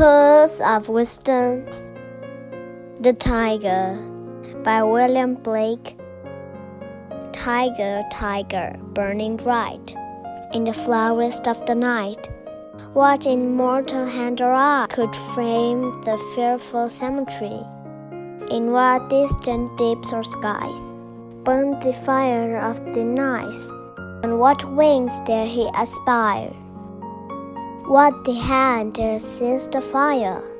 Pearls of Wisdom The Tiger by William Blake. Tiger, tiger, burning bright in the flowers of the night. What immortal hand or eye could frame the fearful cemetery? In what distant deeps or skies burned the fire of the night? On what wings dare he aspire? What the hand dare seize the fire?